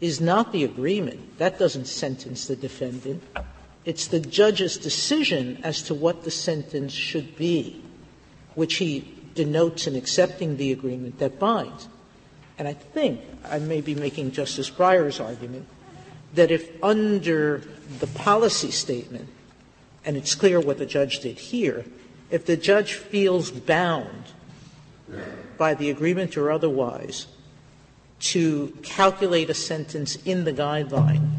is not the agreement. That doesn't sentence the defendant. It's the judge's decision as to what the sentence should be, which he denotes in accepting the agreement that binds. And I think I may be making Justice Breyer's argument that if under the policy statement, and it's clear what the judge did here, if the judge feels bound by the agreement or otherwise to calculate a sentence in the guideline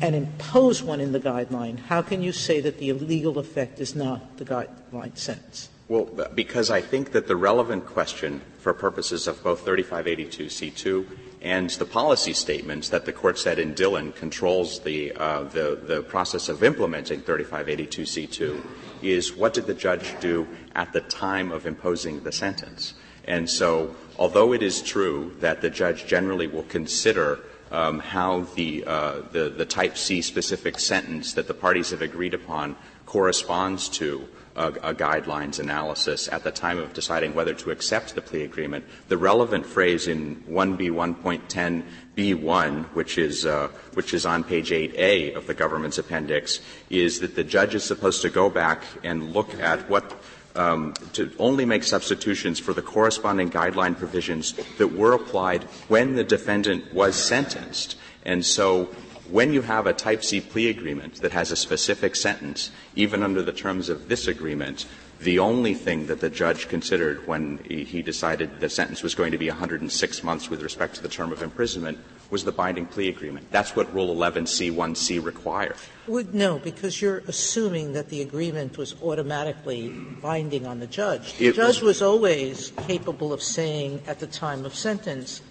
and impose one in the guideline, how can you say that the legal effect is not the guideline sentence? Well, because I think that the relevant question for purposes of both 3582c2 and the policy statements that the Court said in Dillon controls the, uh, the, the process of implementing 3582c2 is what did the judge do at the time of imposing the sentence? And so, although it is true that the judge generally will consider um, how the, uh, the, the type C specific sentence that the parties have agreed upon corresponds to a, a, guidelines analysis at the time of deciding whether to accept the plea agreement. The relevant phrase in 1B1.10b1, which is uh, which is on page 8a of the government's appendix, is that the judge is supposed to go back and look at what um, to only make substitutions for the corresponding guideline provisions that were applied when the defendant was sentenced. And so when you have a Type C plea agreement that has a specific sentence, even under the terms of this agreement, the only thing that the judge considered when he decided the sentence was going to be 106 months with respect to the term of imprisonment was the binding plea agreement. That's what Rule 11C1C requires. Would no, because you're assuming that the agreement was automatically binding on the judge. The judge was, was always capable of saying at the time of sentence,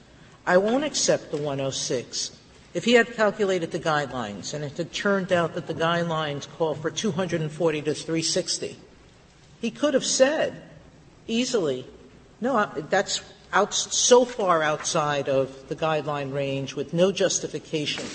I won't accept the 106 if he had calculated the guidelines and it had turned out that the guidelines call for 240 to 360, he could have said easily, no, that's out, so far outside of the guideline range with no justification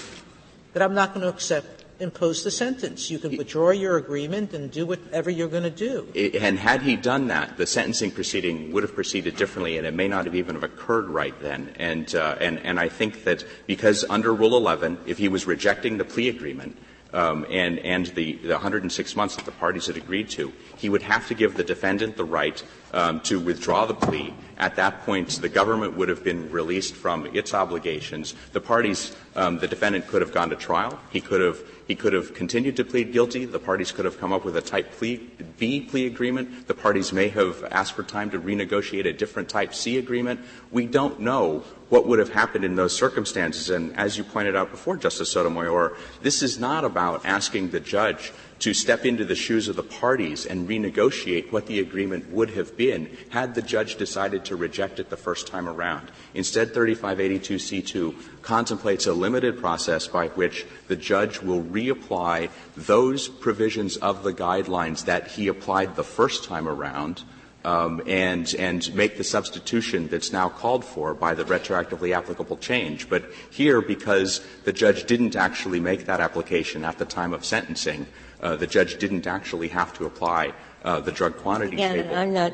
that I'm not going to accept impose the sentence. You can withdraw your agreement and do whatever you're going to do. And had he done that, the sentencing proceeding would have proceeded differently, and it may not have even have occurred right then. And uh, and and I think that because under Rule 11, if he was rejecting the plea agreement. Um, and, and the, the 106 months that the parties had agreed to, he would have to give the defendant the right um, to withdraw the plea. At that point, the government would have been released from its obligations. The parties, um, the defendant could have gone to trial. He could have he could have continued to plead guilty. The parties could have come up with a type plea, B plea agreement. The parties may have asked for time to renegotiate a different type C agreement. We don't know what would have happened in those circumstances. And as you pointed out before, Justice Sotomayor, this is not about asking the judge to step into the shoes of the parties and renegotiate what the agreement would have been had the judge decided to reject it the first time around. Instead, 3582C2 contemplates a limited process by which the judge will reapply those provisions of the guidelines that he applied the first time around um, and and make the substitution that's now called for by the retroactively applicable change. But here, because the judge didn't actually make that application at the time of sentencing, the judge didn't actually have to apply uh, the drug quantity yeah, table. I'm not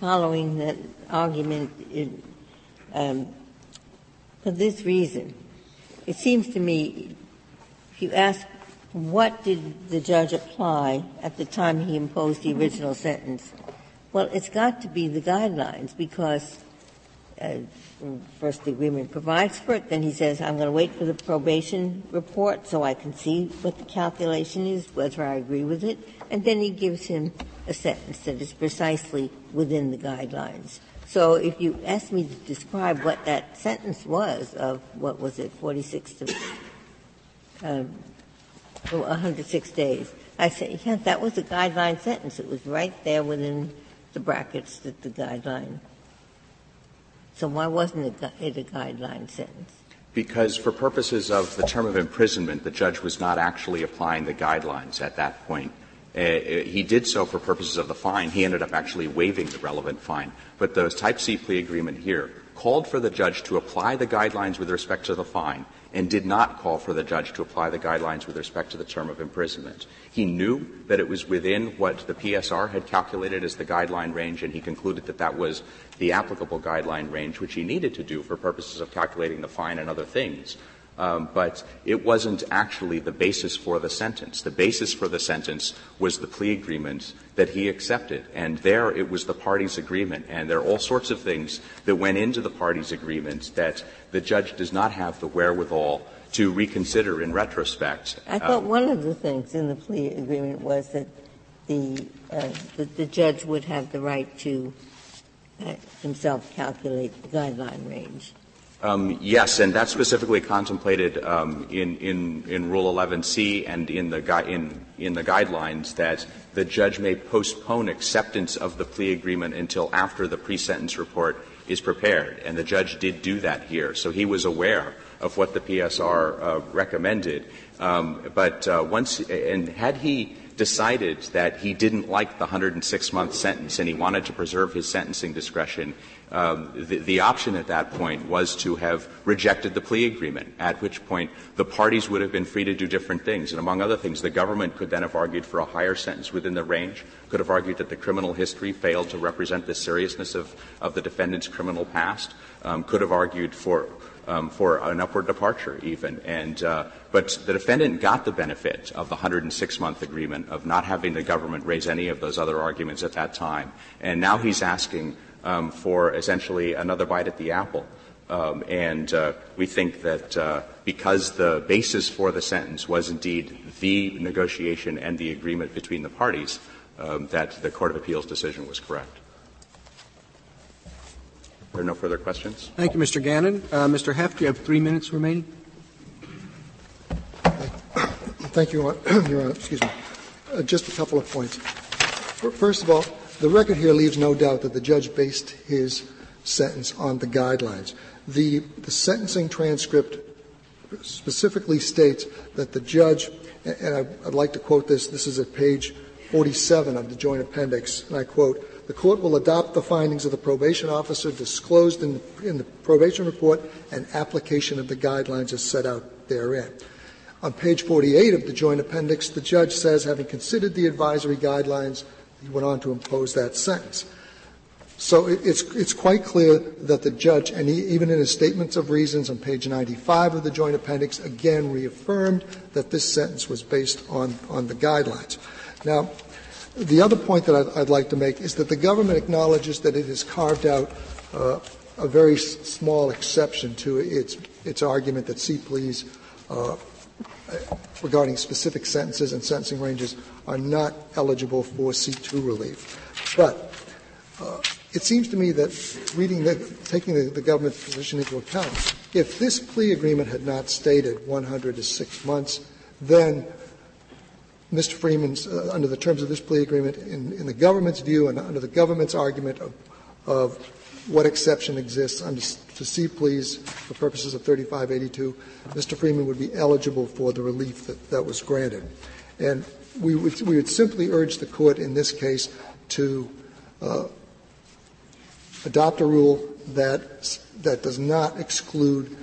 following that argument um, for this reason. It seems to me, if you ask what did the judge apply at the time he imposed the original sentence, well, it's got to be the guidelines because uh, first the agreement provides for it, then he says, I'm going to wait for the probation report so I can see what the calculation is, whether I agree with it, and then he gives him a sentence that is precisely within the guidelines. So if you ask me to describe what that sentence was of, what was it, 46 to um, 106 days, I say, yeah, that was a guideline sentence. It was right there within the brackets that the guideline so why wasn't it a guideline sentence? Because for purposes of the term of imprisonment, the judge was not actually applying the guidelines at that point. Uh, uh, he did so for purposes of the fine. He ended up actually waiving the relevant fine. But the Type C plea agreement here called for the judge to apply the guidelines with respect to the fine and did not call for the judge to apply the guidelines with respect to the term of imprisonment. He knew that it was within what the PSR had calculated as the guideline range, and he concluded that that was the applicable guideline range, which he needed to do for purposes of calculating the fine and other things. um, but it wasn't actually the basis for the sentence. The basis for the sentence was the plea agreement that he accepted, and there it was the parties' agreement. And there are all sorts of things that went into the parties' agreement that the judge does not have the wherewithal to reconsider in retrospect. I thought um, one of the things in the plea agreement was that the, uh, the, the judge would have the right to himself calculate the guideline range. Um, yes, and that's specifically contemplated um, in, in, in Rule 11C and in the, gui- in, in the guidelines that the judge may postpone acceptance of the plea agreement until after the pre-sentence report is prepared. And the judge did do that here. So he was aware of what the PSR uh, recommended. Um, but uh, once, and had he decided that he didn't like the 106 month sentence and he wanted to preserve his sentencing discretion, um, the, the, option at that point was to have rejected the plea agreement, at which point the parties would have been free to do different things. And among other things, the government could then have argued for a higher sentence within the range, could have argued that the criminal history failed to represent the seriousness of, of the defendant's criminal past, um, could have argued for um, for an upward departure, even. And uh, but the defendant got the benefit of the 106 month agreement of not having the government raise any of those other arguments at that time, and now he's asking um, for essentially another bite at the apple. Um, and uh, we think that uh, because the basis for the sentence was indeed the negotiation and the agreement between the parties, um, that the Court of Appeals decision was correct. There are no further questions. Thank you, Mr. Gannon. Uh, Mr. Heft, you have three minutes remaining. Thank you, Your Honor. Excuse me. Uh, just a couple of points. First of all, the record here leaves no doubt that the judge based his sentence on the guidelines. The, the sentencing transcript specifically states that the judge, and I, would like to quote this, this is at page 47 of the joint appendix, and I quote, the court will adopt the findings of the probation officer disclosed in the, in the probation report and application of the guidelines as set out therein. On page 48 of the joint appendix, the judge says, having considered the advisory guidelines, he went on to impose that sentence. So it's, it's quite clear that the judge, and he, even in his statements of reasons on page 95 of the joint appendix, again reaffirmed that this sentence was based on, on the guidelines. Now, the other point that I'd, like to make is that the government acknowledges that it has carved out uh, a very small exception to its, its argument that C pleas uh, regarding specific sentences and sentencing ranges are not eligible for C2 relief. But uh, it seems to me that reading taking the, the government's position into account, if this plea agreement had not stated 100 to six months, then Mr. Freeman's, uh, under the terms of this plea agreement, in, the government's view and under the government's argument of, what exception exists to C pleas for purposes of 3582, Mr. Freeman would be eligible for the relief that, was granted. And we would, we would simply urge the court in this case to uh, adopt a rule that, that does not exclude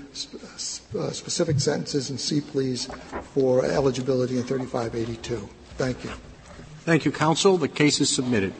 uh, specific sentences and C pleas for eligibility in 3582. Thank you. Thank you, counsel. The case is submitted.